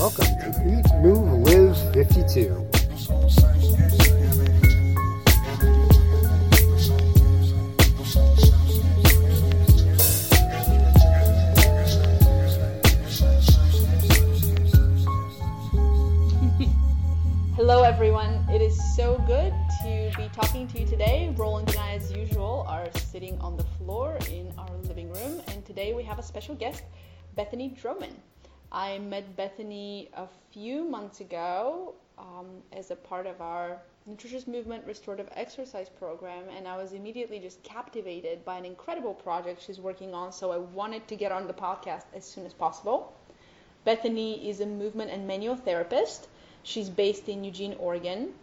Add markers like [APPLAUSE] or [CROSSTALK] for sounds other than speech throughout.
Welcome to Eat, Move, Live 52. [LAUGHS] Hello, everyone. It is so good to be talking to you today. Roland and I, as usual, are sitting on the floor in our living room, and today we have a special guest, Bethany Drummond. I met Bethany a few months ago um, as a part of our Nutritious Movement Restorative Exercise program, and I was immediately just captivated by an incredible project she's working on, so I wanted to get on the podcast as soon as possible. Bethany is a movement and manual therapist. She's based in Eugene, Oregon,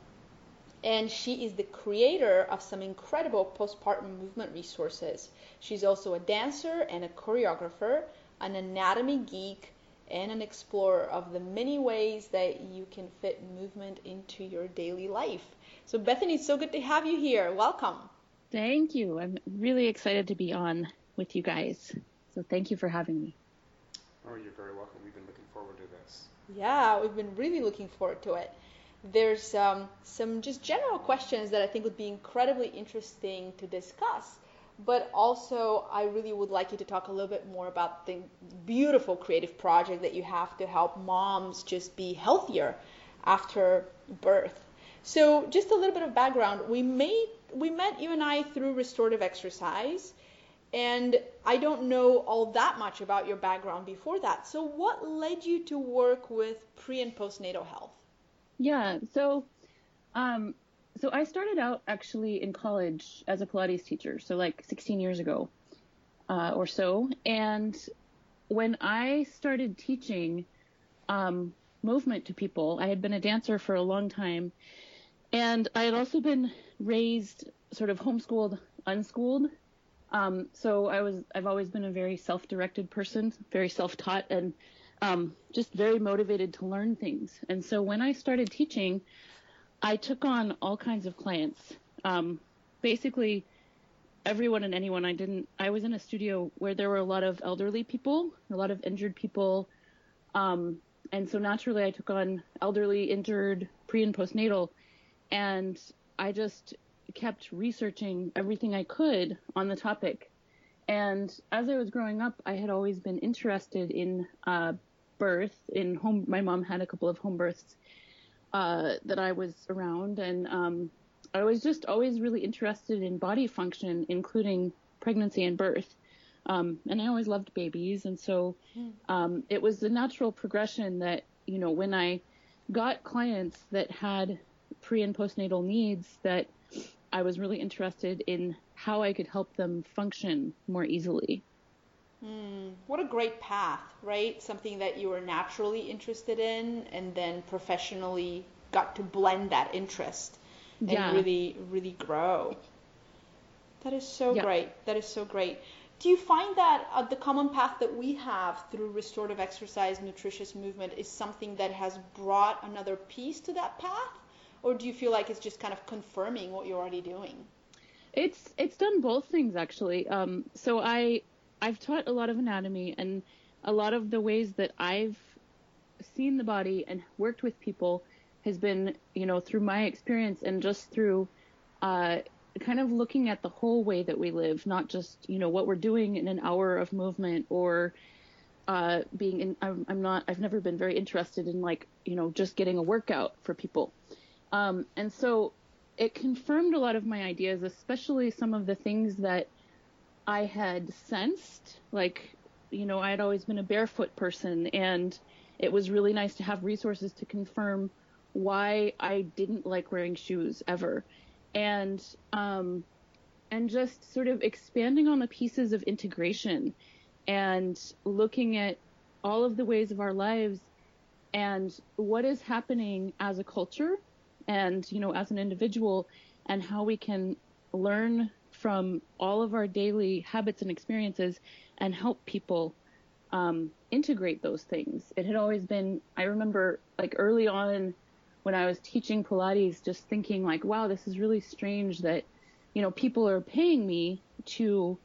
and she is the creator of some incredible postpartum movement resources. She's also a dancer and a choreographer, an anatomy geek, and an explorer of the many ways that you can fit movement into your daily life. So, Bethany, it's so good to have you here. Welcome. Thank you. I'm really excited to be on with you guys. So, thank you for having me. Oh, you're very welcome. We've been looking forward to this. Yeah, we've been really looking forward to it. There's um, some just general questions that I think would be incredibly interesting to discuss, but also I really would like you to talk a little bit more about the beautiful creative project that you have to help moms just be healthier after birth. So, just a little bit of background. We made we met you and I through restorative exercise and I don't know all that much about your background before that. So, what led you to work with pre and postnatal health? Yeah, so um, so I started out actually in college as a Pilates teacher, so like 16 years ago uh, or so. And when I started teaching um, movement to people, I had been a dancer for a long time, and I had also been raised sort of homeschooled, unschooled. Um, so I was I've always been a very self-directed person, very self-taught, and um, just very motivated to learn things. And so when I started teaching, I took on all kinds of clients. Um, basically, everyone and anyone. I didn't. I was in a studio where there were a lot of elderly people, a lot of injured people, um, and so naturally I took on elderly, injured, pre and postnatal, and I just kept researching everything I could on the topic. And as I was growing up, I had always been interested in uh, birth. In home, my mom had a couple of home births uh, that I was around, and um, I was just always really interested in body function, including pregnancy and birth. Um, and I always loved babies, and so um, it was the natural progression that you know when I got clients that had pre and postnatal needs that I was really interested in how I could help them function more easily. Hmm, what a great path, right? Something that you were naturally interested in and then professionally got to blend that interest and Yeah. really, really grow. That is so Yeah. great. That is so great. Do you find that uh, the common path that we have through restorative exercise, nutritious movement is something that has brought another piece to that path? Or do you feel like it's just kind of confirming what you're already doing? It's it's done both things actually. Um, so I I've taught a lot of anatomy and a lot of the ways that I've seen the body and worked with people has been you know through my experience and just through uh, kind of looking at the whole way that we live, not just you know what we're doing in an hour of movement or uh, being in. I'm, I'm not. I've never been very interested in like you know just getting a workout for people. Um, and so it confirmed a lot of my ideas, especially some of the things that I had sensed. Like, you know, I had always been a barefoot person, and it was really nice to have resources to confirm why I didn't like wearing shoes ever. And, um, and just sort of expanding on the pieces of integration and looking at all of the ways of our lives and what is happening as a culture and you know as an individual and how we can learn from all of our daily habits and experiences and help people um, integrate those things it had always been i remember like early on when i was teaching pilates just thinking like wow this is really strange that you know people are paying me to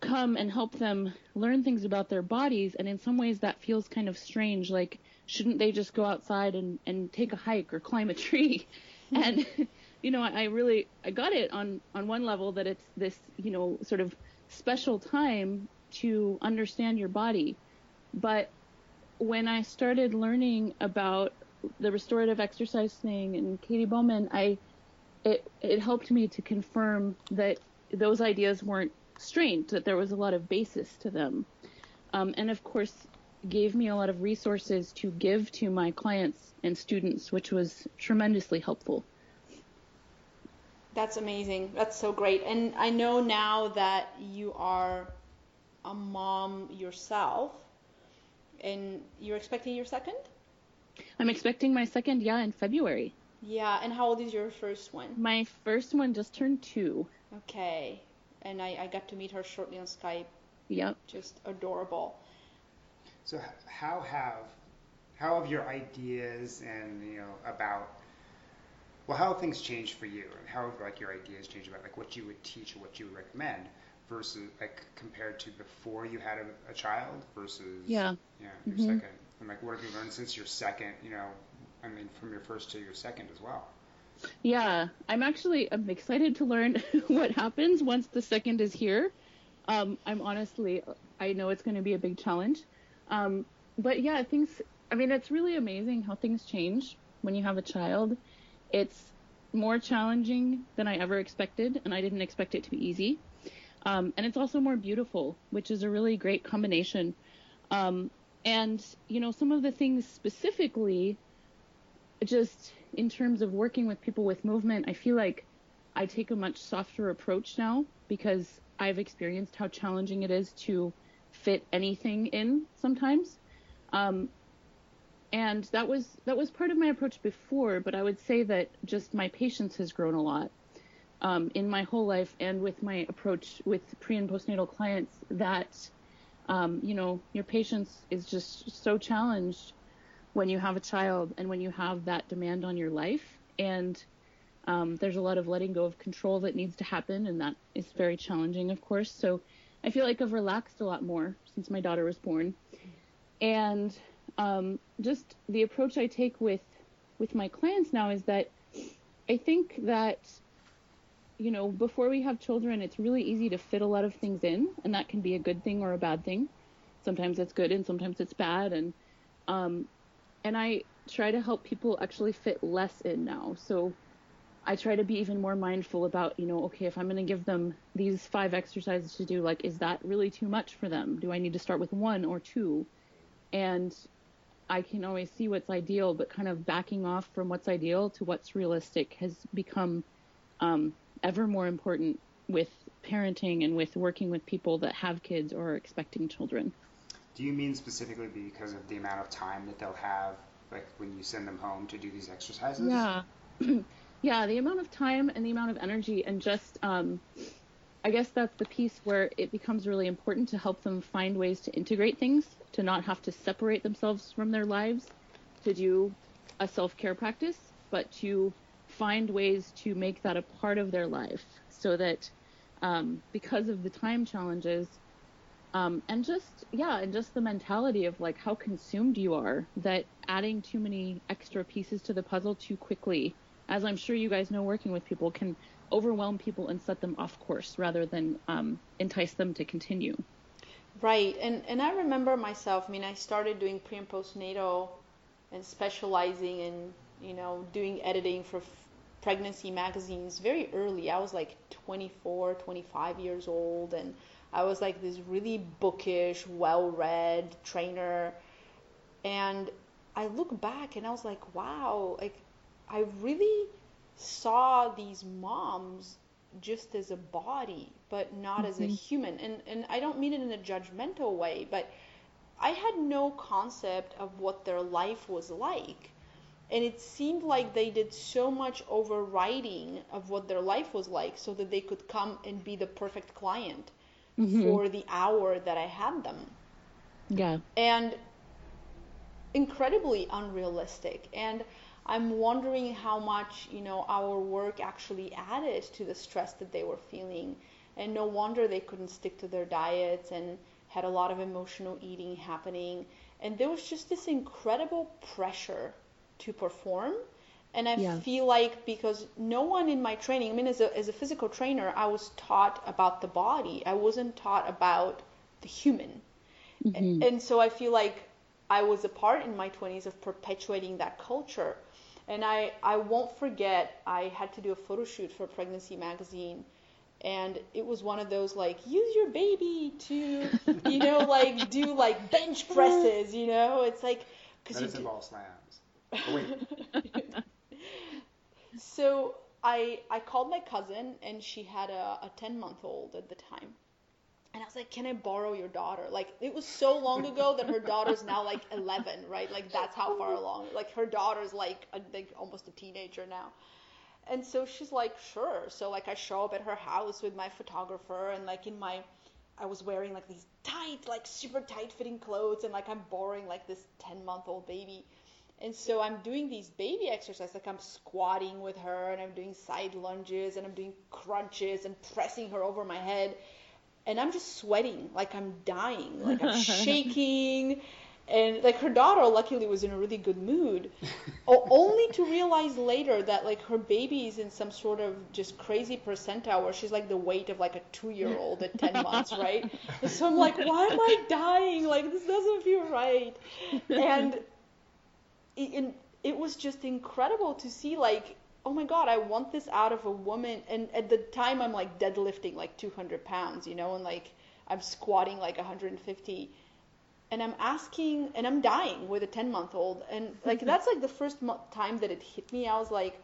come and help them learn things about their bodies. And in some ways, that feels kind of strange. Like, shouldn't they just go outside and, and take a hike or climb a tree? [LAUGHS] and, you know, I, I really, I got it on, on one level that it's this, you know, sort of special time to understand your body. But when I started learning about the restorative exercise thing and Katy Bowman, I, it, it helped me to confirm that those ideas weren't strange, that there was a lot of basis to them. Um, and of course, gave me a lot of resources to give to my clients and students, which was tremendously helpful. That's amazing. That's so great. And I know now that you are a mom yourself and you're expecting your second? I'm expecting my second, yeah, in February. Yeah, and how old is your first one? My first one just turned two. Okay and I, I got to meet her shortly on Skype. Yep. Just adorable. So how have how have your ideas and you know about well how have things changed for you and how have like your ideas changed about like what you would teach or what you would recommend versus like compared to before you had a, a child versus yeah yeah your mm-hmm. second and like what have you learned since your second you know I mean from your first to your second as well. Yeah, I'm actually I'm excited to learn [LAUGHS] what happens once the second is here. Um, I'm honestly I know it's going to be a big challenge, um, but yeah, things. I mean, it's really amazing how things change when you have a child. It's more challenging than I ever expected, and I didn't expect it to be easy. Um, and it's also more beautiful, which is a really great combination. Um, and you know, some of the things specifically, just in terms of working with people with movement, I feel like I take a much softer approach now because I've experienced how challenging it is to fit anything in sometimes. Um, and that was that was part of my approach before, but I would say that just my patience has grown a lot um, in my whole life, and with my approach with pre and postnatal clients. That um, you know, your patience is just so challenged when you have a child and when you have that demand on your life. And um, there's a lot of letting go of control that needs to happen, and that is very challenging, of course. So I feel like I've relaxed a lot more since my daughter was born. And um, just the approach I take with with my clients now is that I think that you know before we have children, it's really easy to fit a lot of things in, and that can be a good thing or a bad thing. Sometimes it's good, and sometimes it's bad, and um, and I try to help people actually fit less in now. So I try to be even more mindful about, you know, okay, if I'm going to give them these five exercises to do, like, is that really too much for them? Do I need to start with one or two? And I can always see what's ideal, but kind of backing off from what's ideal to what's realistic has become um, ever more important with parenting and with working with people that have kids or are expecting children. Do you mean specifically because of the amount of time that they'll have, like when you send them home to do these exercises? Yeah, [CLEARS THROAT] yeah, the amount of time and the amount of energy, and just, um, I guess that's the piece where it becomes really important to help them find ways to integrate things, to not have to separate themselves from their lives, to do a self care practice, but to find ways to make that a part of their life, so that um, because of the time challenges um, and just yeah and just the mentality of like how consumed you are that adding too many extra pieces to the puzzle too quickly as i'm sure you guys know working with people can overwhelm people and set them off course rather than um, entice them to continue right and and i remember myself i mean i started doing pre and postnatal and specializing in you know doing editing for f- pregnancy magazines very early i was like 24 25 years old and I was like this really bookish, well read trainer. And I look back and I was like, wow, like I really saw these moms just as a body, but not mm-hmm. as a mm-hmm. human. And and I don't mean it in a judgmental way, but I had no concept of what their life was like. And it seemed like they did so much overriding of what their life was like so that they could come and be the perfect client mm-hmm. for the hour that I had them. Yeah. And incredibly unrealistic. And I'm wondering how much, you know, our work actually added to the stress that they were feeling and no wonder they couldn't stick to their diets and had a lot of emotional eating happening. And there was just this incredible pressure to perform. And I Yeah. feel like because no one in my training, I mean, as a, as a physical trainer, I was taught about the body. I wasn't taught about the human. Mhm. And so I feel like I was a part in my 20s of perpetuating that culture. And I, I won't forget, I had to do a photo shoot for Pregnancy Magazine. And it was one of those like, use your baby to, you know, like [LAUGHS] do like bench presses, you know? It's like, because That you is involve slams. Oh, wait. [LAUGHS] so I I called my cousin and she had a, a 10 month old at the time. And I was like, "Can I borrow your daughter?" Like it was so long ago that her daughter's now like [LAUGHS] 11, right? Like that's how far along. Like her daughter's like I think almost a teenager now. And so she's like, "Sure." So like I show up at her house with my photographer and like in my I was wearing like these tight, like super tight fitting clothes and like I'm borrowing like this 10 month old baby. And so I'm doing these baby exercises, like I'm squatting with her and I'm doing side lunges and I'm doing crunches and pressing her over my head. And I'm just sweating, like I'm dying, like I'm [LAUGHS] shaking. And like her daughter, luckily, was in a really good mood, only to realize later that like her baby is in some sort of just crazy percentile where she's like the weight of like a two-year-old at 10 months, right? And so I'm like, why am I dying? Like this doesn't feel right. And it, and it was just incredible to see like oh my god i want this out of a woman. And at the time i'm like deadlifting like 200 pounds you know and like i'm squatting like 150 and i'm asking and i'm dying with a 10 month old and like that's like the first mo- time that it hit me. I was like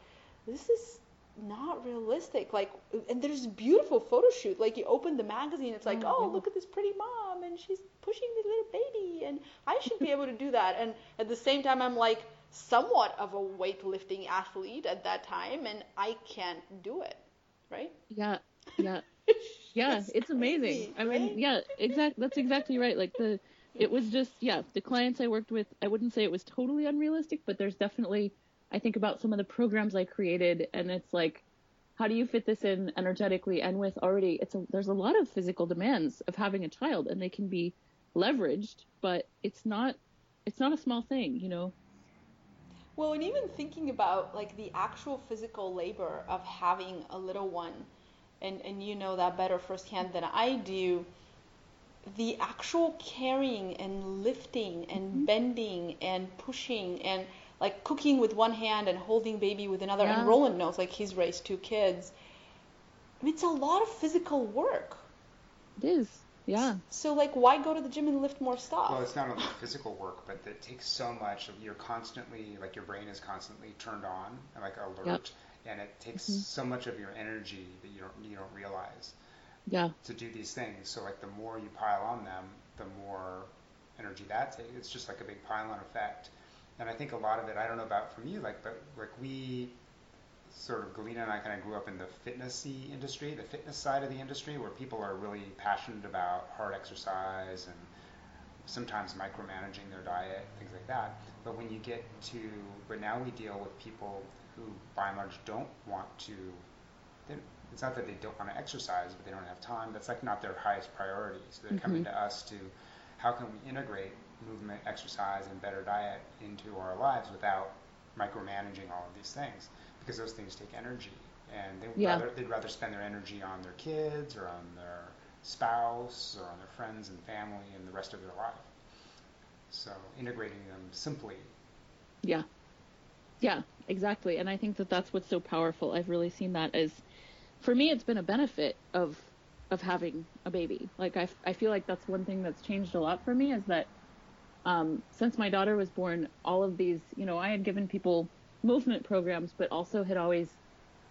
this is not realistic. Like and there's beautiful photo shoot. Like you open the magazine it's like Oh, look at this pretty mom and she's pushing the little baby and i should be able to do that. And at the same time i'm like somewhat of a weightlifting athlete at that time and i can't do it right Yeah, yeah, [LAUGHS] yeah. It's It's amazing. crazy, I mean, right? yeah, exactly That's exactly right. Like the, it was just yeah. The clients I worked with, I wouldn't say it was totally unrealistic, but there's definitely. I think about some of the programs I created, and it's like, how do you fit this in energetically and with already? It's a, there's a lot of physical demands of having a child, and they can be leveraged, but it's not. It's not a small thing, you know. Well, and even thinking about like the actual physical labor of having a little one, and and you know that better firsthand than I do. The actual carrying and lifting and mm-hmm. bending and pushing and like cooking with one hand and holding baby with another. Yeah. And Roland knows like he's raised two kids. It's a lot of physical work. It is. Yeah. So like, why go to the gym and lift more stuff? Well, it's not only [LAUGHS] physical work, but it takes so much. You're constantly, like, your brain is constantly turned on and like alert, and it takes mm-hmm. so much of your energy that you don't you don't realize Yeah. to do these things. So like, the more you pile on them, the more energy that takes. It's just like a big pile-on effect. And I think a lot of it, I don't know about from you, like, but like we sort of Galina and I kind of grew up in the fitnessy industry, the fitness side of the industry, where people are really passionate about hard exercise and sometimes micromanaging their diet, things like that. But when you get to, but now we deal with people who by and large don't want to. It's not that they don't want to exercise, but they don't have time. That's like not their highest priority. So they're coming mm-hmm. to us to, how can we integrate movement, exercise, and better diet into our lives without micromanaging all of these things? Because those things take energy, and they would Yeah. rather they'd rather spend their energy on their kids or on their spouse or on their friends and family and the rest of their life. So integrating them simply. Yeah. Yeah, exactly. And I think that that's what's so powerful. I've really seen that as, for me, it's been a benefit of, of having a baby. Like I, I feel like that's one thing that's changed a lot for me is that, um, since my daughter was born, all of these, you know, I had given people movement programs, but also had always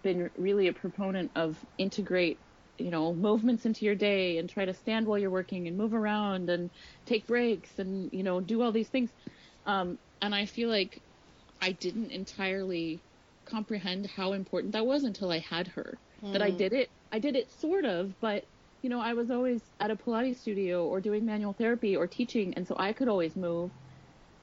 been really a proponent of integrate, you know, movements into your day and try to stand while you're working and move around and take breaks and, you know, do all these things. Um, and I feel like I didn't entirely comprehend how important that was until I had her. That I did it, I did it sort of, but you know, I was always at a Pilates studio or doing manual therapy or teaching, and so I could always move,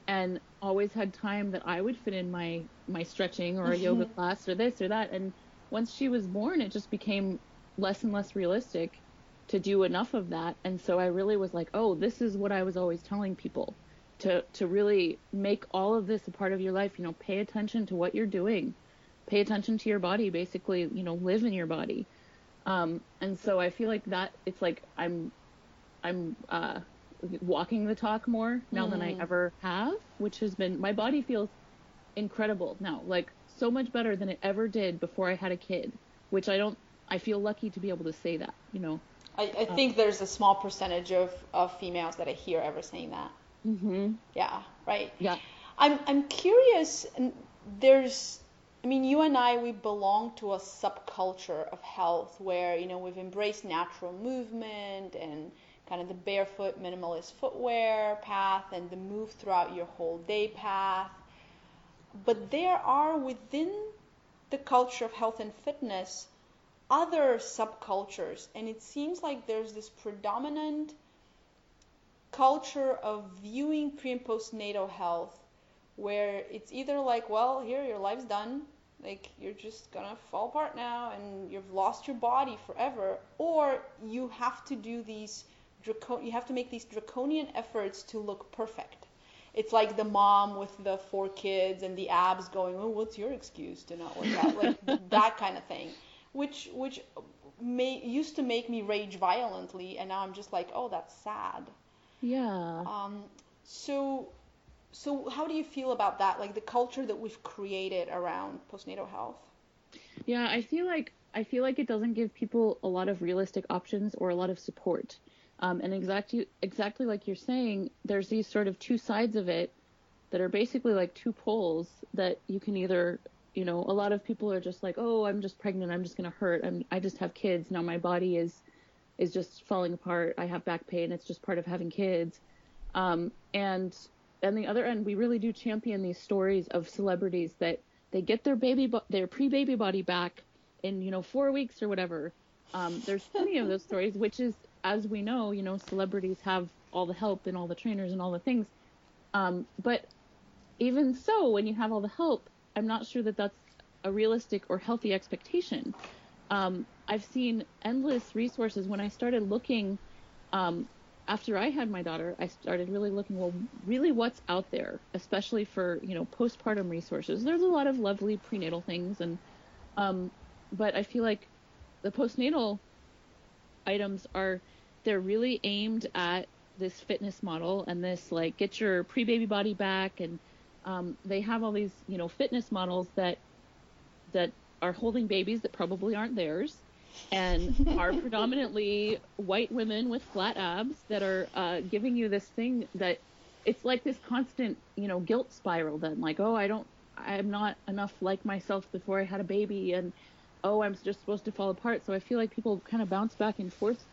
and always had time that I would fit in my my stretching or a yoga class or this or that. And once she was born, it just became less and less realistic. to do enough of that. And so I really was like, oh, this is what I was always telling people to to really make all of this a part of your life. You know, pay attention to what you're doing, pay attention to your body. Basically, you know, live in your body. Um, and so I feel like that it's like I'm I'm uh, walking the talk more now mm. than I mm. ever have, which has been my body feels incredible now, like so much better than it ever did before I had a kid, which I don't I feel lucky to be able to say that, you know. I, I uh, think there's a small percentage of, of females that I hear ever saying that. Mm-hmm. Yeah, right. Yeah. I'm I'm curious. There's, I mean, you and I we belong to a subculture of health where you know we've embraced natural movement and kind of the barefoot minimalist footwear path and the move throughout your whole day path. But there are within the culture of health and fitness other subcultures, and it seems like there's this predominant culture of viewing pre and postnatal health where it's either like, well, here, your life's done, like you're just gonna fall apart now and you've lost your body forever, or you have to do these dracon- you have to make these draconian efforts to look perfect. It's like the mom with the four kids and the abs going, oh, what's your excuse to not work out? Like [LAUGHS] that kind of thing which which may, used to make me rage violently, and now I'm just like, oh, that's sad. Yeah. Um. So, so how do you feel about that? Like the culture that we've created around postnatal health. Yeah, I feel like I feel like it doesn't give people a lot of realistic options or a lot of support. Um, and exactly exactly like you're saying, there's these sort of two sides of it that are basically like two poles that you can either you know, a lot of people are just like, oh, I'm just pregnant. I'm just going to hurt. I'm, I just have kids. Now my body is, is just falling apart. I have back pain. It's just part of having kids. Um, and on the other end, we really do champion these stories of celebrities that they get their baby, their pre-baby body back in, you know, four weeks or whatever. Um, there's plenty of those stories, which is, as we know, you know, celebrities have all the help and all the trainers and all the things. Um, but even so, when you have all the help, I'm not sure that that's a realistic or healthy expectation. Um, I've seen endless resources when I started looking. Um, after I had my daughter, I started really looking. Well, really, what's out there, especially for you know postpartum resources? There's a lot of lovely prenatal things, and um, but I feel like the postnatal items are they're really aimed at this fitness model and this like get your pre-baby body back and um, they have all these, you know, fitness models that that are holding babies that probably aren't theirs, and [LAUGHS] are predominantly white women with flat abs that are uh, giving you this thing that it's like this constant, you know, guilt spiral. Then, like, oh, I don't, I'm not enough like myself before I had a baby, and oh, I'm just supposed to fall apart. So I feel like people kind of bounce back and forth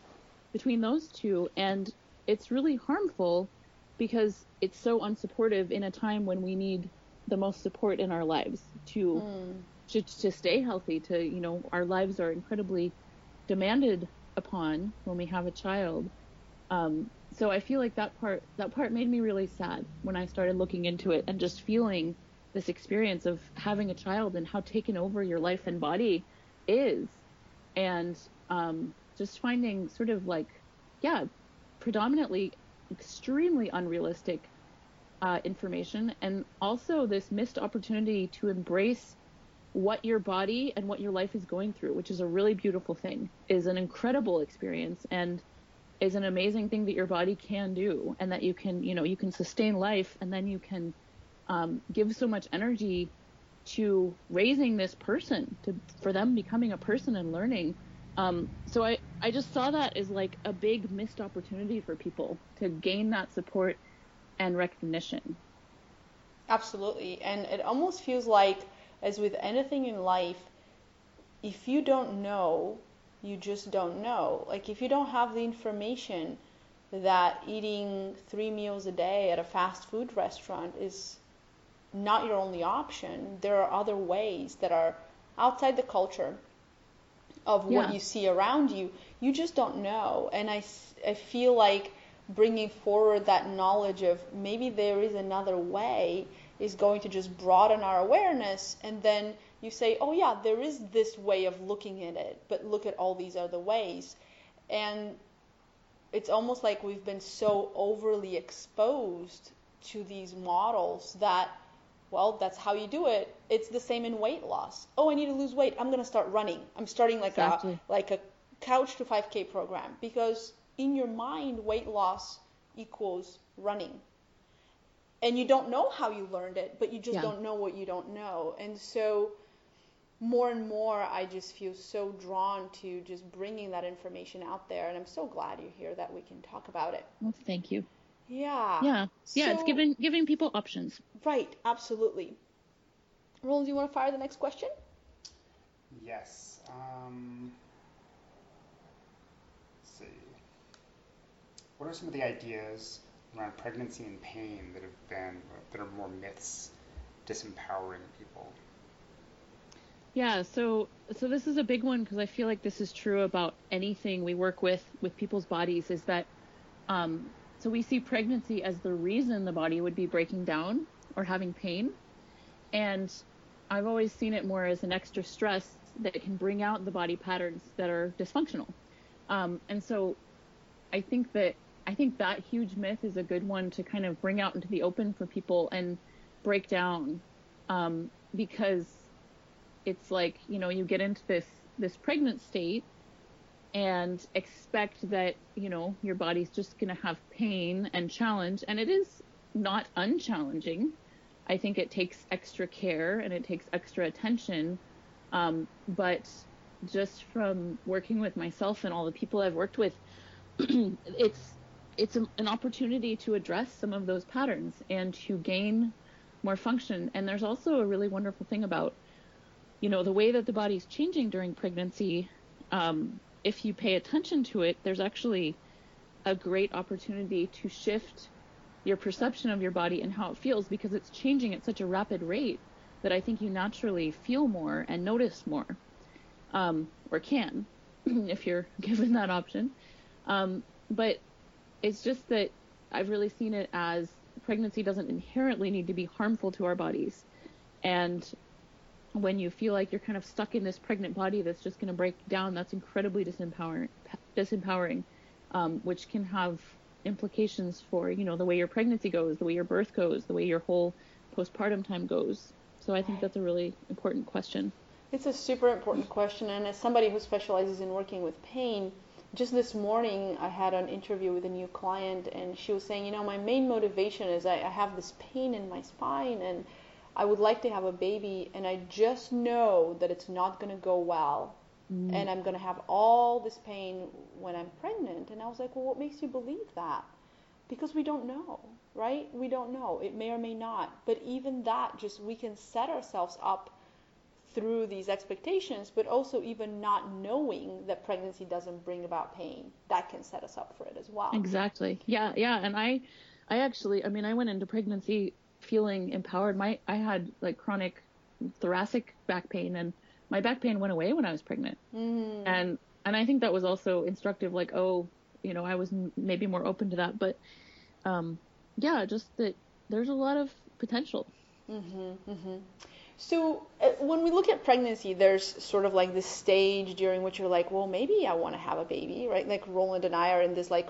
between those two, and it's really harmful because it's so unsupportive in a time when we need the most support in our lives to mm. to, to stay healthy to you know our lives are incredibly demanded upon when we have a child um, so I feel like that part that part made me really sad when I started looking into it and just feeling this experience of having a child and how taken over your life and body is and um, just finding sort of like yeah predominantly extremely unrealistic uh, information and also this missed opportunity to embrace what your body and what your life is going through, which is a really beautiful thing, is an incredible experience and is an amazing thing that your body can do and that you can, you know, you can sustain life and then you can um, give so much energy to raising this person, to for them becoming a person and learning. Um, so I, I just saw that as like a big missed opportunity for people to gain that support and recognition. Absolutely. And it almost feels like, as with anything in life, if you don't know, you just don't know. Like if you don't have the information that eating three meals a day at a fast food restaurant is not your only option, there are other ways that are outside the culture of what yeah. you see around you. You just don't know. And I, I feel like bringing forward that knowledge of maybe there is another way is going to just broaden our awareness. And then you say, oh, yeah, there is this way of looking at it, but look at all these other ways. And it's almost like we've been so overly exposed to these models that well, that's how you do it. It's the same in weight loss. Oh, I need to lose weight. I'm going to start running. I'm starting like Exactly. a like a couch to 5k program because in your mind weight loss equals running. And you don't know how you learned it, but you just Yeah. don't know what you don't know. And so more and more I just feel so drawn to just bringing that information out there and I'm so glad you're here that we can talk about it. Well, thank you. Yeah. Yeah. Yeah. it's giving giving people options. Right, absolutely. Roland, do you want to fire the next question? Yes. Um, let's see. What are some of the ideas around pregnancy and pain that have been that are more myths, disempowering people? Yeah, so so this is a big one because I feel like this is true about anything we work with with people's bodies is that um, so we see pregnancy as the reason the body would be breaking down or having pain, and I've always seen it more as an extra stress that can bring out the body patterns that are dysfunctional, um, and so I think that I think that huge myth is a good one to kind of bring out into the open for people and break down um, because it's like you know you get into this this pregnant state and expect that you know your body's just going to have pain and challenge and it is not unchallenging. I think it takes extra care and it takes extra attention um, but just from working with myself and all the people i've worked with [CLEARS THROAT] it's it's a, an opportunity to address some of those patterns and to gain more function. And there's also a really wonderful thing about you know the way that the body's changing during pregnancy um, if you pay attention to it there's actually a great opportunity to shift your perception of your body and how it feels because it's changing at such a rapid rate that i think you naturally feel more and notice more um, or can [CLEARS THROAT] if you're [LAUGHS] given that option. Um, but it's just that i've really seen it as pregnancy doesn't inherently need to be harmful to our bodies and when you feel like you're kind of stuck in this pregnant body that's just going to break down, that's incredibly disempowering, disempowering, um, which can have implications for you know the way your pregnancy goes, the way your birth goes, the way your whole postpartum time goes. So I think that's a really important question. It's a super important question, and as somebody who specializes in working with pain, just this morning I had an interview with a new client, and she was saying, you know, my main motivation is I, I have this pain in my spine, and I would like to have a baby, and I just know that it's not going to go well, mm. and I'm going to have all this pain when I'm pregnant. And I was like, well, what makes you believe that? Because we don't know, right? We don't know. It may or may not. But even that, just we can set ourselves up through these expectations, but also even not knowing that pregnancy doesn't bring about pain, that can set us up for it as well. Exactly. Yeah, yeah. And I, I actually, I mean, I went into pregnancy feeling empowered. My, I had like chronic thoracic back pain, and my back pain went away when I was pregnant. Mm. And and I think that was also instructive. Like, oh, you know, I was m- maybe more open to that. But, um, yeah, just that there's a lot of potential. So uh, when we look at pregnancy, there's sort of like this stage during which you're like, well, maybe I want to have a baby, right? Like Roland and I are in this like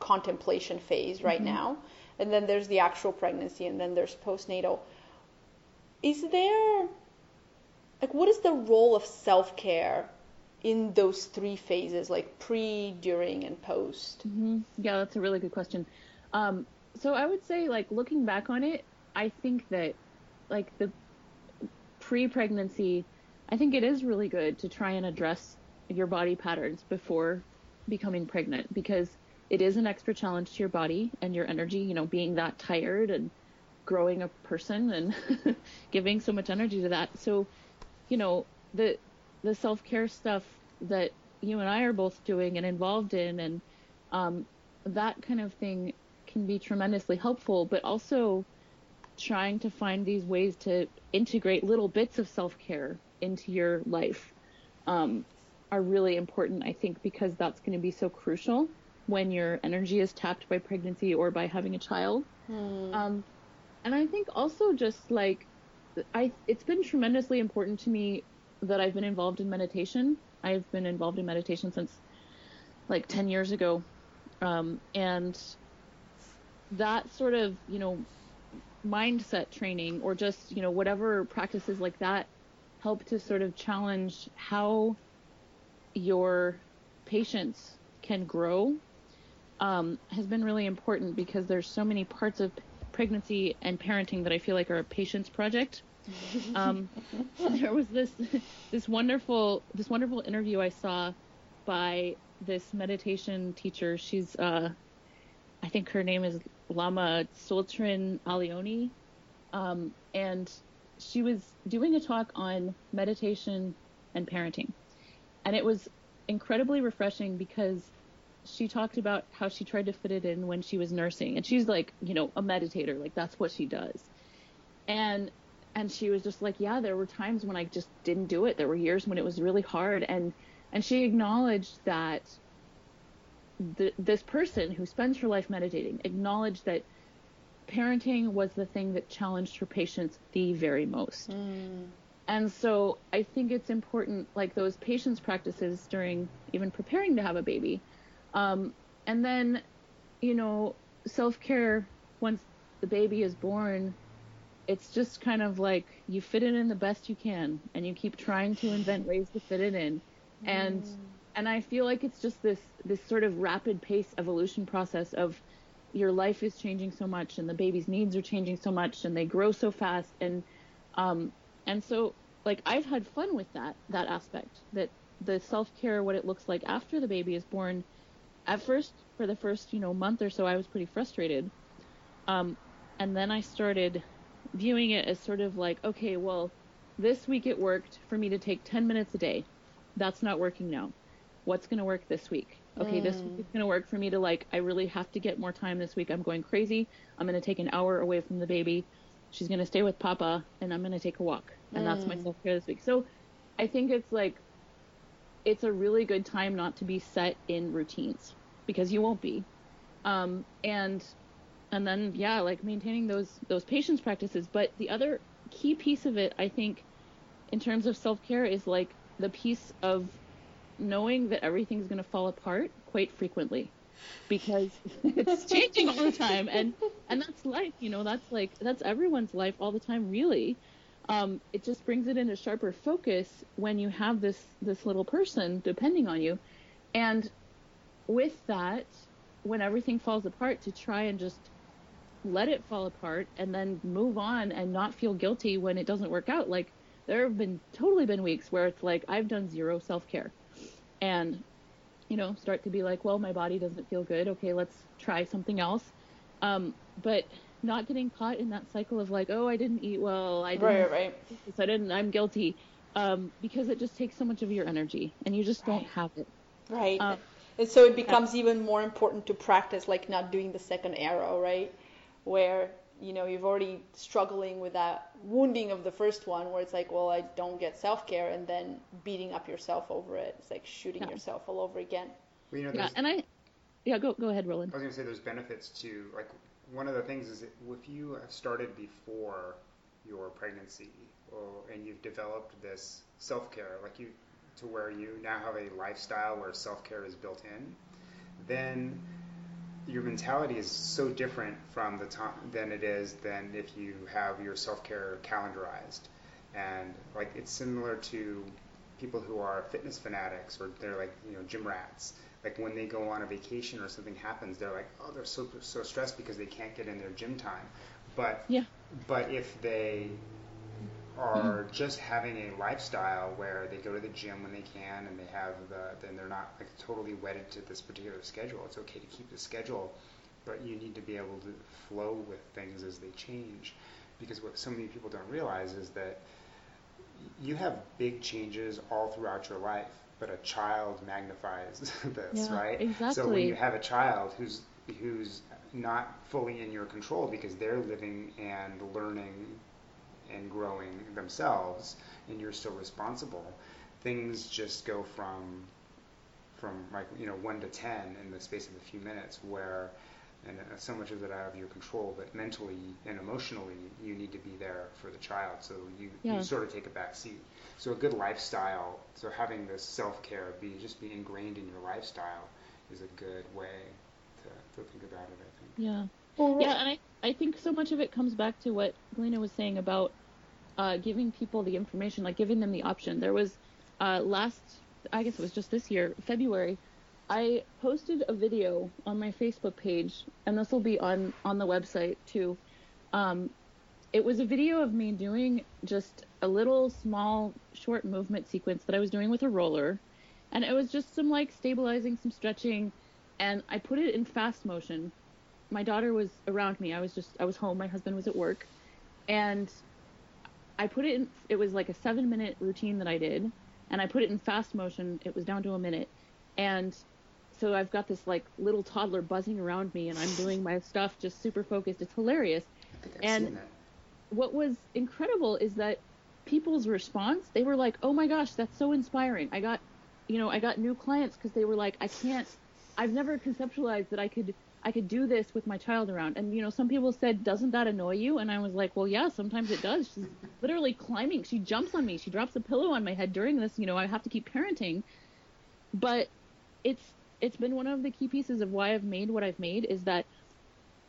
contemplation phase right now. And then there's the actual pregnancy, and then there's postnatal. Is there, like, what is the role of self care in those three phases, like pre, during, and post? hmm Yeah, that's a really good question. Um, so I would say, like, looking back on it, I think that, like, the pre-pregnancy, I think it is really good to try and address your body patterns before becoming pregnant because it is an extra challenge to your body and your energy. You know, being that tired and growing a person and [LAUGHS] giving so much energy to that. So, you know, the the self care stuff that you and I are both doing and involved in, and um, that kind of thing can be tremendously helpful. But also trying to find these ways to integrate little bits of self care into your life um, are really important, I think, because that's going to be so crucial when your energy is tapped by pregnancy or by having a child. Um, and I think also just like I, it's been tremendously important to me that I've been involved in meditation. I've been involved in meditation since like 10 years ago. Um, and that sort of, you know, mindset training or just, you know, whatever practices like that help to sort of challenge how your patience can grow um, has been really important because there's so many parts of pregnancy and parenting that I feel like are a patient's project. [LAUGHS] Um, there was this this wonderful this wonderful interview I saw by this meditation teacher. She's uh, I think her name is Lama Tsultrim Allione, um, and she was doing a talk on meditation and parenting, and it was incredibly refreshing because she talked about how she tried to fit it in when she was nursing. And she's like you know a meditator. Like that's what she does. And and she was just like yeah there were times when i just didn't do it. There were years when it was really hard. And and she acknowledged that the, this person who spends her life meditating acknowledged that parenting was the thing that challenged her patience the very most Mm. and so I think it's important, like those patience practices during even preparing to have a baby. Um, and then, you know, self care once the baby is born, it's just kind of like you fit it in the best you can and you keep trying to invent ways to fit it in. And, and I feel like it's just this, this sort of rapid pace evolution process of your life is changing so much and the baby's needs are changing so much and they grow so fast. And, um, and so like I've had fun with that that aspect that the self care what it looks like after the baby is born. At first, for the first you know month or so, I was pretty frustrated, um, and then I started viewing it as sort of like okay, well, this week it worked for me to take 10 minutes a day. That's not working now. What's going to work this week? Okay, this week is going to work for me to like I really have to get more time this week. I'm going crazy. I'm going to take an hour away from the baby. She's going to stay with Papa, and I'm going to take a walk and that's my self care this week. So I think it's like it's a really good time not to be set in routines because you won't be. Um, and and then yeah, like maintaining those those patience practices. But the other key piece of it, I think, in terms of self care, is like the piece of knowing that everything's going to fall apart quite frequently. Because [LAUGHS] it's changing all the time and and that's life you know that's like that's everyone's life all the time really. Um, it just brings it into sharper focus when you have this this little person depending on you. And with that when everything falls apart to try and just let it fall apart and then move on and not feel guilty when it doesn't work out. Like there have been totally been weeks where it's like I've done zero self-care and you know start to be like well my body doesn't feel good okay let's try something else um, but not getting caught in that cycle of like, oh, I didn't eat well, I didn't, Right, right. I didn't, I'm guilty, um, because it just takes so much of your energy, and you just don't have it. Right. Um, and so it becomes even more important to practice like not doing the second arrow, right? Where, you know, you've already struggling with that wounding of the first one where it's like, well, I don't get self-care and then beating up yourself over it. It's like shooting Yeah. yourself all over again. Well, you know, Yeah, and I, yeah, go go ahead, Roland. I was going to say there's benefits to like one of the things is that if you have started before your pregnancy or, and you've developed this self-care like you to where you now have a lifestyle where self-care is built in then your mentality is so different from the time than it is than if you have your self-care calendarized. And like it's similar to people who are fitness fanatics or they're like you know gym rats. Like when they go on a vacation or something happens they're like oh they're so so stressed because they can't get in their gym time. But Yeah. but if they Mm-hmm. are just having a lifestyle where they go to the gym when they can and they have the then they're not like totally wedded to this particular schedule. It's okay to keep the schedule but you need to be able to flow with things as they change. Because what so many people don't realize is that you have big changes all throughout your life, but a child magnifies [LAUGHS] this, Yeah, right? So when you have a child who's who's not fully in your control because they're living and learning and growing themselves, and you're still responsible, things just go from from like you know one to ten in the space of a few minutes where and uh, so much of it out of your control but mentally and emotionally you need to be there for the child so you, Yeah. you sort of take a back seat so a good lifestyle so having this self-care be just be ingrained in your lifestyle is a good way to, to think about it. I think. Yeah. Well, Yeah, and I, I think so much of it comes back to what Galina was saying about uh, giving people the information, like giving them the option. There was uh, last, I guess it was just this year, February, I posted a video on my Facebook page, and this will be on on the website too. Um, it was a video of me doing just a little small short movement sequence that I was doing with a roller, and it was just some like stabilizing, some stretching, and I put it in fast motion my daughter was around me. I was just I was home. My husband was at work, and I put it in. It was like a seven minute routine that I did, and I put it in fast motion. It was down to a minute, and so I've got this like little toddler buzzing around me, and I'm doing my stuff just super focused. It's hilarious. I think I've And-. What was incredible is that people's response. They were like, "Oh my gosh, that's so inspiring." I got, you know, I got new clients because they were like, "I can't. I've never conceptualized that I could." I could do this with my child around. And you know, some people said, "Doesn't that annoy you?" And I was like, "Well, yeah, sometimes it does." She's literally climbing. She jumps on me. She drops a pillow on my head during this. You know, I have to keep parenting. But it's it's been one of the key pieces of why I've made what I've made is that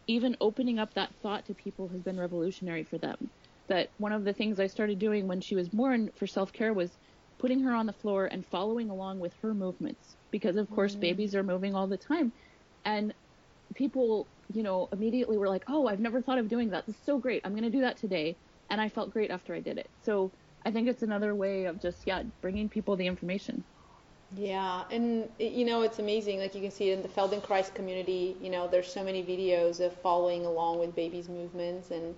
even opening up that thought to people has been revolutionary for them. That one of the things I started doing when she was born for self-care was putting her on the floor and following along with her movements because of course mm. babies are moving all the time and people, you know, immediately were like, "Oh, I've never thought of doing that. This is so great. I'm going to do that today." And I felt great after I did it. So, I think it's another way of just yeah, bringing people the information. Yeah, and you know it's amazing. Like you can see in the Feldenkrais community, you know, there's so many videos of following along with babies' movements, and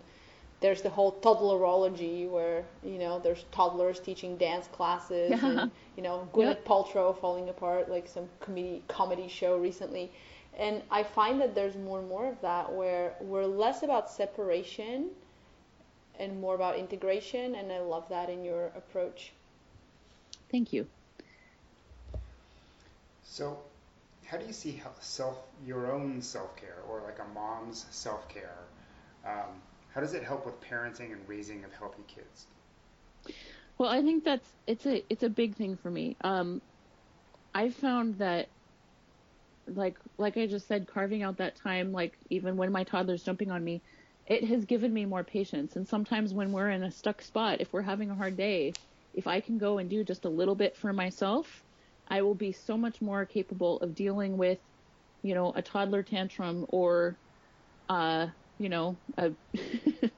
there's the whole toddlerology where you know there's toddlers teaching dance classes, Yeah. [LAUGHS] and you know Gwyneth Yep. Paltrow falling apart, like some comedy comedy show recently. And I find that there's more and more of that where we're less about separation and more about integration, and I love that in your approach. Thank you. So, how do you see self your own self care or like a mom's self care? Um, how does it help with parenting and raising of healthy kids? Well, I think that's it's a it's a big thing for me. Um, I found that like like I just said, carving out that time, like even when my toddler's jumping on me, it has given me more patience. And sometimes when we're in a stuck spot, if we're having a hard day, if I can go and do just a little bit for myself, I will be so much more capable of dealing with, you know, a toddler tantrum or, uh, you know, a [LAUGHS]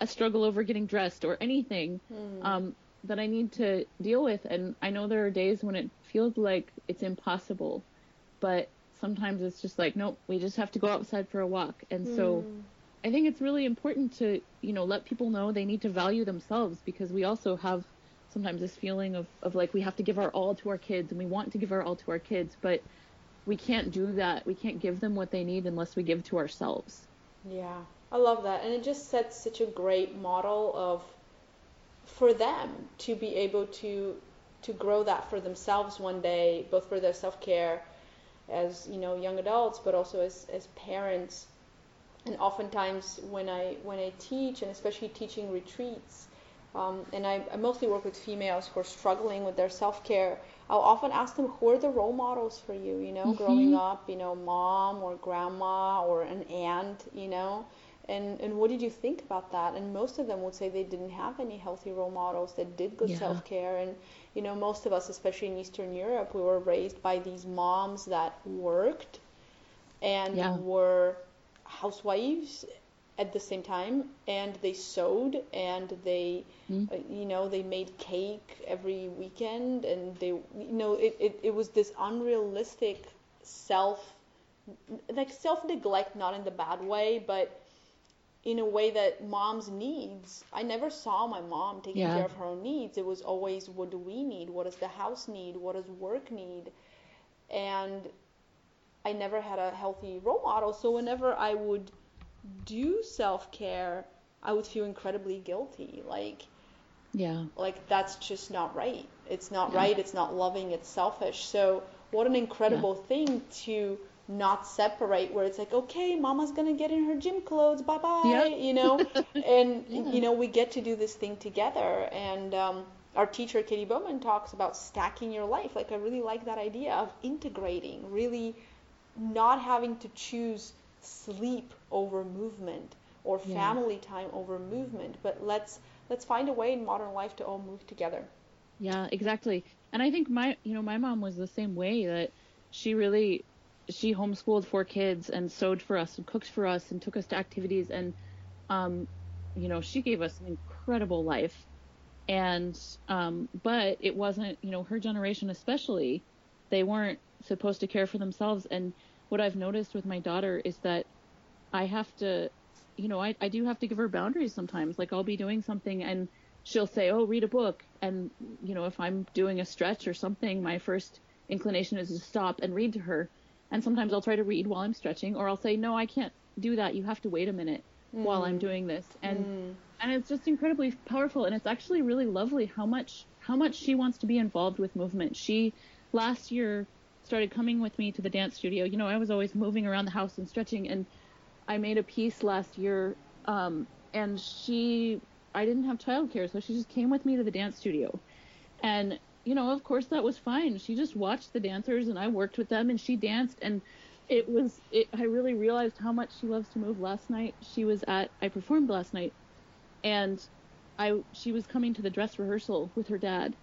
a struggle over getting dressed or anything um, that I need to deal with. And I know there are days when it feels like it's impossible, but sometimes it's just like, nope, we just have to go outside for a walk. And so hmm. I think it's really important to, you know, let people know they need to value themselves because we also have sometimes this feeling of, of like we have to give our all to our kids and we want to give our all to our kids, but we can't do that. We can't give them what they need unless we give to ourselves. Yeah, I love that. And it just sets such a great model of for them to be able to to grow that for themselves one day, both for their self-care as, you know, young adults, but also as as parents. And oftentimes when I when I teach and especially teaching retreats, um, and I, I mostly work with females who are struggling with their self-care. I'll often ask them, who are the role models for you? You know, growing up, you know, mom or grandma or an aunt, you know, and and what did you think about that? And most of them would say they didn't have any healthy role models that did good Yeah. self-care. And you know, most of us, especially in Eastern Europe, we were raised by these moms that worked and Yeah. were housewives at the same time and they sewed and they Mm. uh, you know they made cake every weekend and they you know it, it, it was this unrealistic self like self neglect not in the bad way but in a way that mom's needs i never saw my mom taking Yeah. care of her own needs it was always what do we need what does the house need what does work need and i never had a healthy role model so whenever i would do self-care i would feel incredibly guilty like Yeah. like that's just not right. It's not Yeah. right. It's not loving. It's selfish. So what an incredible thing to not separate where it's like, okay, mama's gonna get in her gym clothes, bye bye, Yep. [LAUGHS] you know, and [LAUGHS] Yeah. you know we get to do this thing together. And um, our teacher Katy Bowman talks about stacking your life. Like I really like that idea of integrating, really not having to choose sleep over movement or Yeah. family time over movement, but let's let's find a way in modern life to all move together. Yeah, exactly. And I think my, you know, my mom was the same way that she really, she homeschooled four kids and sewed for us and cooked for us and took us to activities and, um, you know, she gave us an incredible life. And, um, but it wasn't, you know, her generation especially, they weren't supposed to care for themselves. And what I've noticed with my daughter is that I have to, you know, I, I do have to give her boundaries sometimes. Like I'll be doing something and she'll say, "Oh, read a book." And you know, if I'm doing a stretch or something, my first inclination is to stop and read to her. And sometimes I'll try to read while I'm stretching, or I'll say, "No, I can't do that. You have to wait a minute while I'm doing this." And and it's just incredibly powerful. And it's actually really lovely how much how much she wants to be involved with movement. She last year started coming with me to the dance studio. You know, I was always moving around the house and stretching, and I made a piece last year, um, and she, I didn't have childcare, so she just came with me to the dance studio. And, you know, of course that was fine. She just watched the dancers and I worked with them and she danced and it was, it, I really realized how much she loves to move last night. She was at, I performed last night and I, she was coming to the dress rehearsal with her dad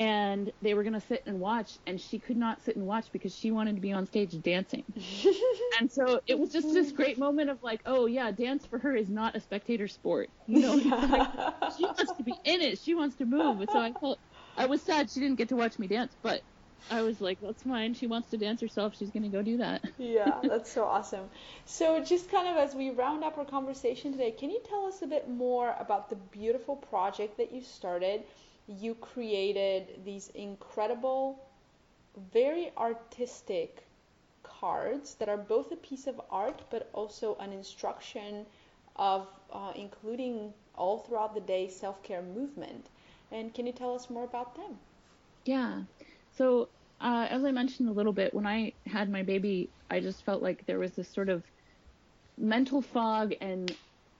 and they were going to sit and watch and she could not sit and watch because she wanted to be on stage dancing [LAUGHS] and so it was just this great moment of like oh yeah dance for her is not a spectator sport you know like, she wants to be in it she wants to move and so i felt i was sad she didn't get to watch me dance but i was like that's fine she wants to dance herself she's going to go do that [LAUGHS] yeah, that's so awesome. So, just kind of as we round up our conversation today, can you tell us a bit more about the beautiful project that you started? You created these incredible, very artistic cards that are both a piece of art but also an instruction of uh, including all throughout the day self care movement. And can you tell us more about them? Yeah. So, uh, as I mentioned a little bit, when I had my baby, I just felt like there was this sort of mental fog and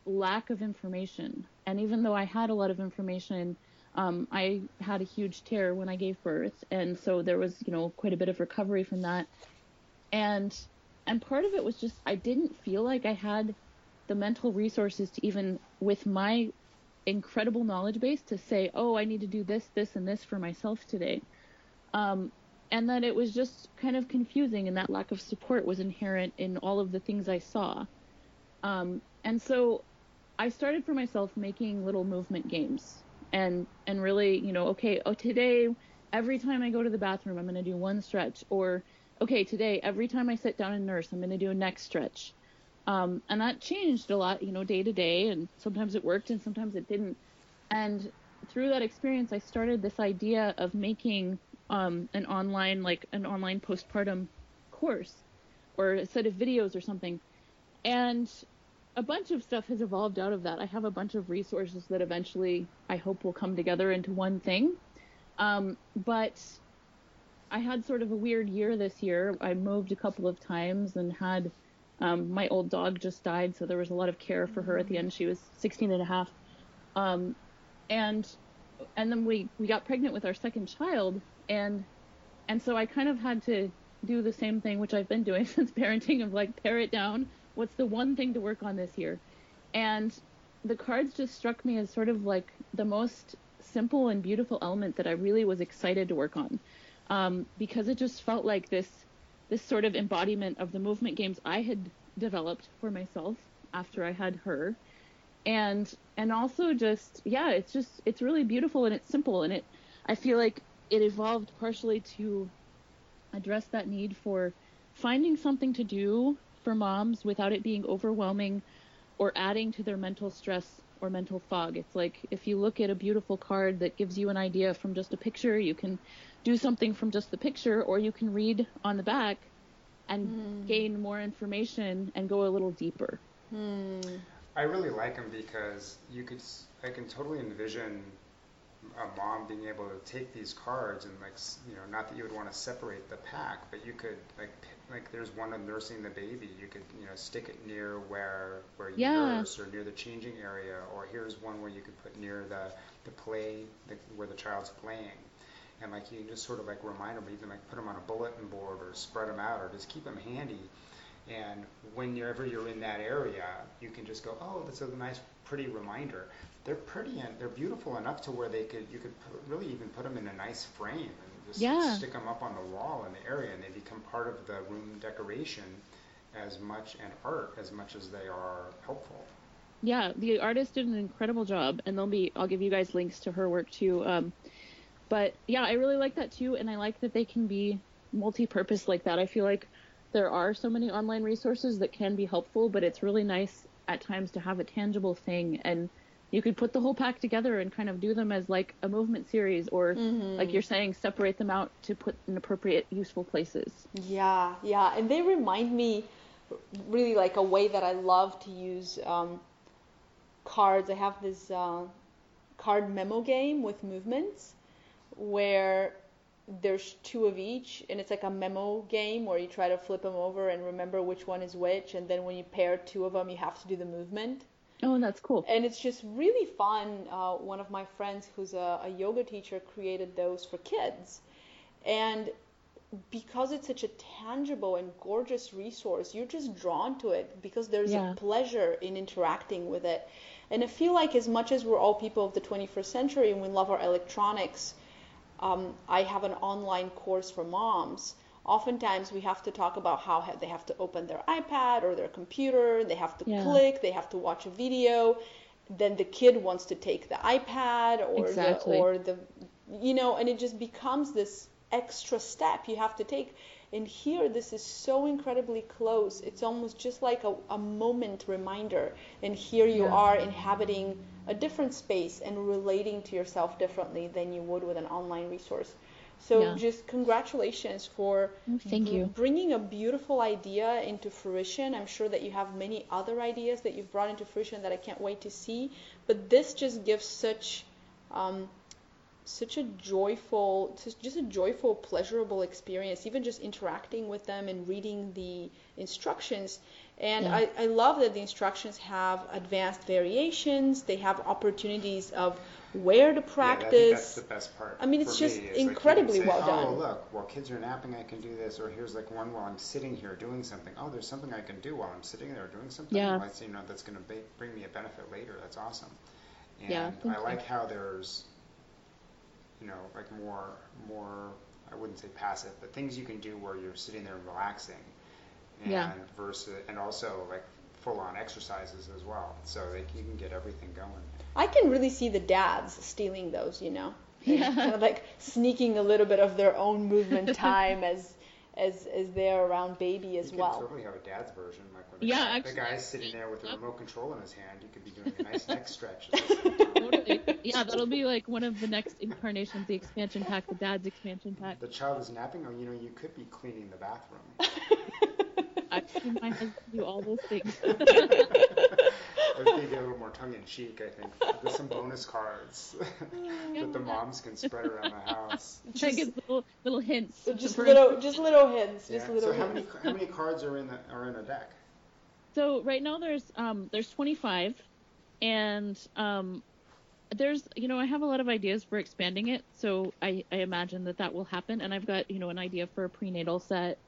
lack of information. And even though I had a lot of information, um, I had a huge tear when I gave birth, and so there was, you know, quite a bit of recovery from that. And and part of it was just I didn't feel like I had the mental resources to even with my incredible knowledge base to say, oh, I need to do this, this, and this for myself today. Um, and that it was just kind of confusing, and that lack of support was inherent in all of the things I saw. Um, and so I started for myself making little movement games, and and really, you know, okay, oh today, every time I go to the bathroom, I'm going to do one stretch, or okay, today, every time I sit down and nurse, I'm going to do a neck stretch. Um, and that changed a lot, you know, day to day, and sometimes it worked and sometimes it didn't. And through that experience, I started this idea of making um, an online, like an online postpartum course or a set of videos or something. And a bunch of stuff has evolved out of that. I have a bunch of resources that eventually I hope will come together into one thing. Um, but I had sort of a weird year this year. I moved a couple of times and had um, my old dog just died, so there was a lot of care for her at the end. She was 16 and a half. Um, and and then we we got pregnant with our second child and and so I kind of had to do the same thing which I've been doing [LAUGHS] since parenting of like pare it down. What's the one thing to work on this year? And the cards just struck me as sort of like the most simple and beautiful element that I really was excited to work on um, because it just felt like this this sort of embodiment of the movement games I had developed for myself after I had her. And and also just yeah it's just it's really beautiful and it's simple and it I feel like it evolved partially to address that need for finding something to do for moms without it being overwhelming or adding to their mental stress or mental fog. It's like if you look at a beautiful card that gives you an idea from just a picture, you can do something from just the picture, or you can read on the back and hmm. gain more information and go a little deeper. Hmm. I really like them because you could, s- I can totally envision a mom being able to take these cards and like, you know, not that you would want to separate the pack, but you could like, like there's one of nursing the baby. You could, you know, stick it near where where you Yeah. nurse or near the changing area, or here's one where you could put near the the play, the, where the child's playing. and like you can just sort of like remind them, even like put them on a bulletin board or spread them out or just keep them handy. And whenever you're in that area, you can just go, oh, that's a nice, pretty reminder. They're pretty and they're beautiful enough to where they could you could put, really even put them in a nice frame and just Yeah. stick them up on the wall in the area, and they become part of the room decoration as much and art as much as they are helpful. yeah the artist did an incredible job and they'll be i'll give you guys links to her work too um, but yeah i really like that too and i like that they can be multi-purpose like that i feel like there are so many online resources that can be helpful but it's really nice at times to have a tangible thing and you could put the whole pack together and kind of do them as like a movement series or like you're saying separate them out to put in appropriate useful places. Yeah, yeah, and they remind me really like a way that I love to use um, cards. I have this uh, card memo game with movements where there's two of each, and it's like a memo game where you try to flip them over and remember which one is which, and then when you pair two of them, you have to do the movement oh that's cool and it's just really fun. Uh, one of my friends who's a, a yoga teacher created those for kids, and because it's such a tangible and gorgeous resource, you're just drawn to it because there's Yeah. a pleasure in interacting with it. And I feel like as much as we're all people of the 21st century and we love our electronics, um, I have an online course for moms. Oftentimes we have to talk about how they have to open their iPad or their computer, they have to Yeah. click, they have to watch a video. Then the kid wants to take the iPad or Exactly. the or the you know, and it just becomes this extra step you have to take. And here, this is so incredibly close. It's almost just like a, a moment reminder. And here you Yeah. are inhabiting a different space and relating to yourself differently than you would with an online resource. So, Yeah. just congratulations for Oh, thank br- you. bringing a beautiful idea into fruition. I'm sure that you have many other ideas that you've brought into fruition that I can't wait to see. But this just gives such um, such a joyful, just just a joyful, pleasurable experience. Even just interacting with them and reading the instructions. And Yeah. I, I love that the instructions have advanced variations. They have opportunities of where to Yeah, I think practice. that's the best part. I mean, it's for just me, is, like, you can incredibly say, well done. Oh, look, while kids are napping, I can do this. Or here's like one while I'm sitting here doing something. Oh, there's something I can do while I'm sitting there doing something. Yeah. Well, I- you know, that's going to bring me a benefit later. That's awesome. And Yeah, thank I you. like how there's, you know, like more, more. I wouldn't say passive, but things you can do where you're sitting there and relaxing. And Yeah. versus, and also like full-on exercises as well. So like you can get everything going. I can really see the dads stealing those, you know, [LAUGHS] Yeah. kind of like sneaking a little bit of their own movement [LAUGHS] time as as as they're around baby as you well. could totally have a dad's version, like when the, Yeah, guy, actually, the guy's sitting there with a Yep. remote control in his hand. You could be doing a nice neck [LAUGHS] stretch. at the same time. totally. Yeah, that'll be like one of the next incarnations, the expansion pack, the dad's expansion pack. The child is napping, or you know, you could be cleaning the bathroom. I've seen my husband do all those things. [LAUGHS] Or maybe a little more tongue in cheek, I think. With some bonus cards [LAUGHS] that the moms can spread around the house. Try to give little little hints. So just little just little hints, Yeah. little So how many how many cards are in the are in a deck? So right now there's um there's 25, and um there's you know I have a lot of ideas for expanding it. So I I imagine that that will happen, and I've got you know an idea for a prenatal set,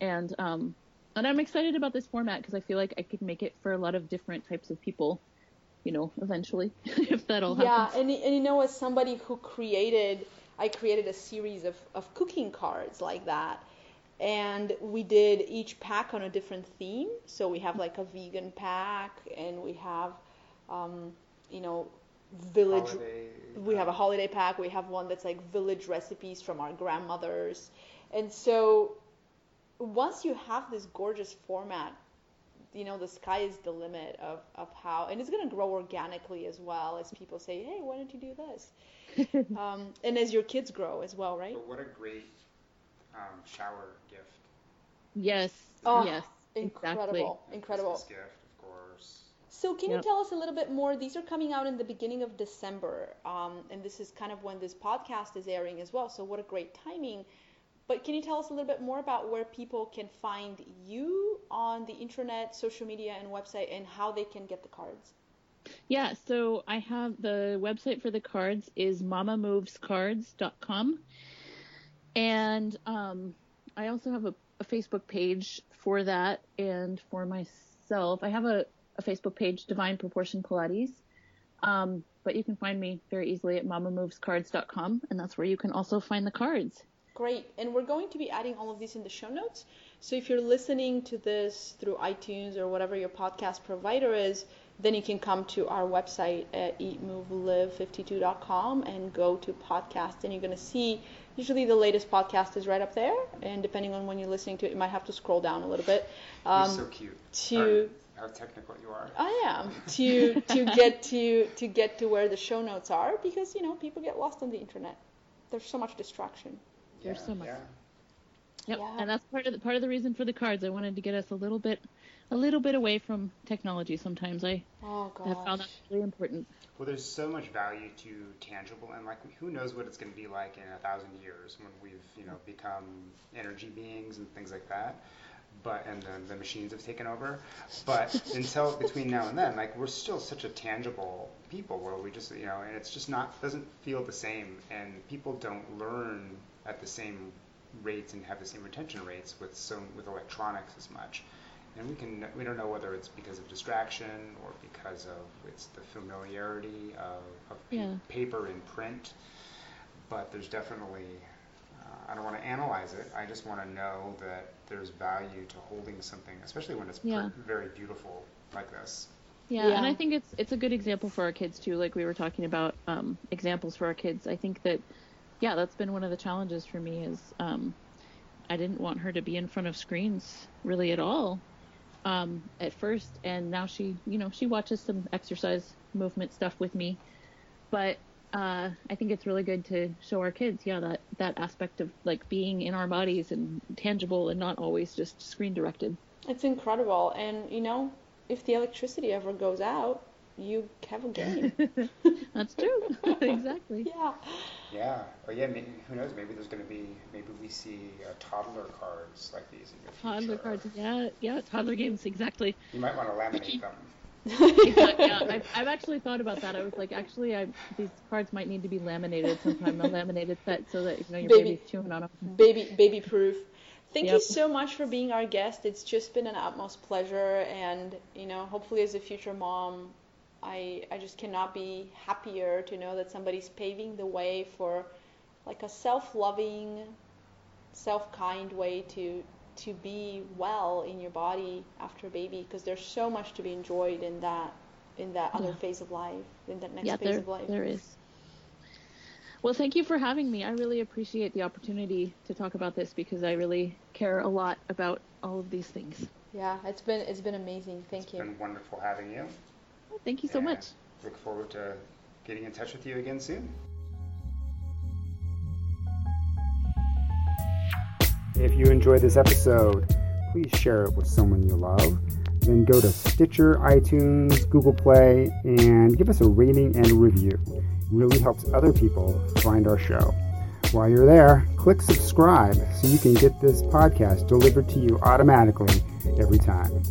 and um and I'm excited about this format because I feel like I could make it for a lot of different types of people, you know, eventually [LAUGHS] if that all Yeah, happens. and and you know, as somebody who created, I created a series of of cooking cards like that, and we did each pack on a different theme. So we have like a vegan pack, and we have, um, you know, village. Holiday. We have a holiday pack. We have one that's like village recipes from our grandmothers, and so once you have this gorgeous format you know the sky is the limit of, of how and it's going to grow organically as well as people say hey why don't you do this [LAUGHS] um, and as your kids grow as well right But what a great um, shower gift. Yes. Oh, yes. incredible Exactly. incredible gift, of course. so can Yep. you tell us a little bit more these are coming out in the beginning of december um, and this is kind of when this podcast is airing as well so what a great timing but can you tell us a little bit more about where people can find you on the internet social media and website and how they can get the cards Yeah, so I have the website for the cards is mamamovescards.com. And um, I also have a, a, Facebook page for that and for myself. I have a, a Facebook page, Divine Proportion Pilates. Um, but you can find me very easily at mamamovescards.com, and that's where you can also find the cards. Great. And we're going to be adding all of these in the show notes. So if you're listening to this through iTunes or whatever your podcast provider is, then you can come to our website at eatmovelive52.com and go to podcast and you're going to see usually the latest podcast is right up there and depending on when you're listening to it you might have to scroll down a little bit. Um, you're so cute. to how technical you are. I am. [LAUGHS] To to get to to get to where the show notes are because you know people get lost on the internet. There's so much distraction there's so much yeah. Yep, yeah. and that's part of the part of the reason for the cards. I wanted to get us a little bit, a little bit away from technology. Sometimes I oh, have found that really important. Well, there's so much value to tangible, and like who knows what it's going to be like in a thousand years when we've you know become energy beings and things like that. But and then the machines have taken over. But [LAUGHS] until between now and then, like we're still such a tangible people where we just you know, and it's just not doesn't feel the same, and people don't learn at the same rates and have the same retention rates with so with electronics as much. And we can we don't know whether it's because of distraction or because of it's the familiarity of, of yeah. paper and print. But there's definitely uh, I don't want to analyze it. I just want to know that there's value to holding something, especially when it's yeah. very beautiful like this. Yeah, yeah, and I think it's it's a good example for our kids too. Like we were talking about um, examples for our kids. I think that yeah, that's been one of the challenges for me is um, I didn't want her to be in front of screens really at all um, at first, and now she, you know, she watches some exercise movement stuff with me, but uh, I think it's really good to show our kids, yeah, that that aspect of like being in our bodies and tangible and not always just screen directed. It's incredible, and you know, if the electricity ever goes out, you have a [LAUGHS] game. That's true. [LAUGHS] exactly. Yeah. Yeah. Oh, yeah. Maybe, who knows? Maybe there's going to be. Maybe we see uh, toddler cards like these in your future. Toddler cards. Yeah. Yeah. Toddler games. Exactly. You might want to laminate them. [LAUGHS] exactly, yeah, I've, I've, actually thought about that. I was like, actually, I, these cards might need to be laminated sometime, a laminated set, so that you know your baby, baby's chewing on them. Baby, baby proof. Thank yep. you so much for being our guest. It's just been an utmost pleasure, and you know, hopefully, as a future mom, I, I just cannot be happier to know that somebody's paving the way for like a self-loving, self-kind way to to be well in your body after a baby because there's so much to be enjoyed in that in that yeah. other phase of life, in that next yeah, phase there, of life. There is. Well, thank you for having me. I really appreciate the opportunity to talk about this because I really care a lot about all of these things. Yeah, it's been it's been amazing. Thank it's you. It's been wonderful having you. Thank you so much. Look forward to getting in touch with you again soon. If you enjoyed this episode, please share it with someone you love. Then go to Stitcher, iTunes, Google Play, and give us a rating and review. It really helps other people find our show. While you're there, click subscribe so you can get this podcast delivered to you automatically every time.